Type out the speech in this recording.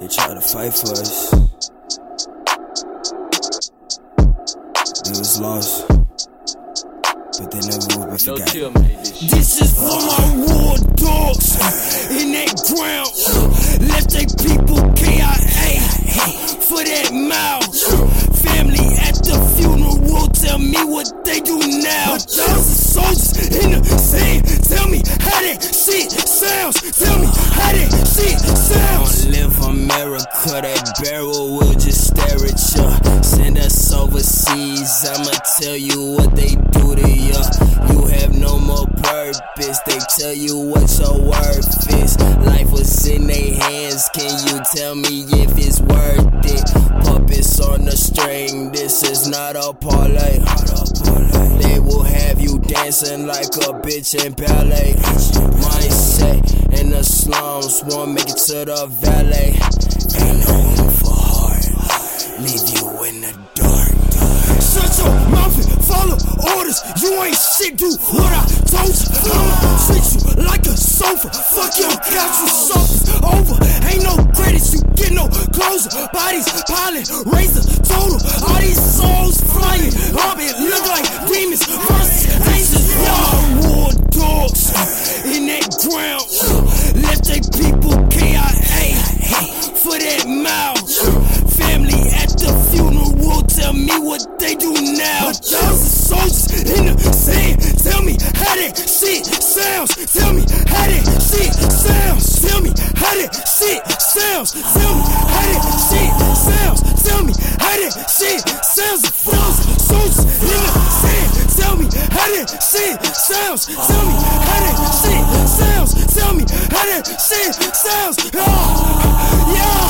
They try to fight for us. They was lost, but they never will be No forgotten. chill made this. This is for my war dogs in that ground. Left they people KIA for that mouth. What they do now. A thousand soldiers in the sand. Tell me how that shit sounds. Tell me how that shit sounds. Don't live America, that barrel will just stare at ya. Send us overseas, I'ma tell you what they do to ya. You have no more purpose, they tell you what your worth is. Life was in their hands, can you tell me if it's worth it? Puppets on the string, this is not a parlay. They will have you dancing like a bitch in ballet. Mindset in the slums, won't make it to the valley. Ain't no room for heart, leave you in the dark. Shut your mouth and follow orders. You ain't shit, do what I told you. I'ma treat you like a sofa. Fuck your couch, you sofas over. Ain't no credits, you get no closer. Bodies piling, razor total. All these souls flying. For that mouth. Family at the funeral tell me what they do now. A thousand soldiers in the sand. Tell me how that shit sounds. Tell me how that shit sounds. Tell me how that shit sounds. Tell me how that shit sounds. Tell me how that shit sounds. A thousand soldiers in the sand. Tell me how that sounds. Tell me how that shit sounds. Tell me how that shit sounds. Oh, yeah.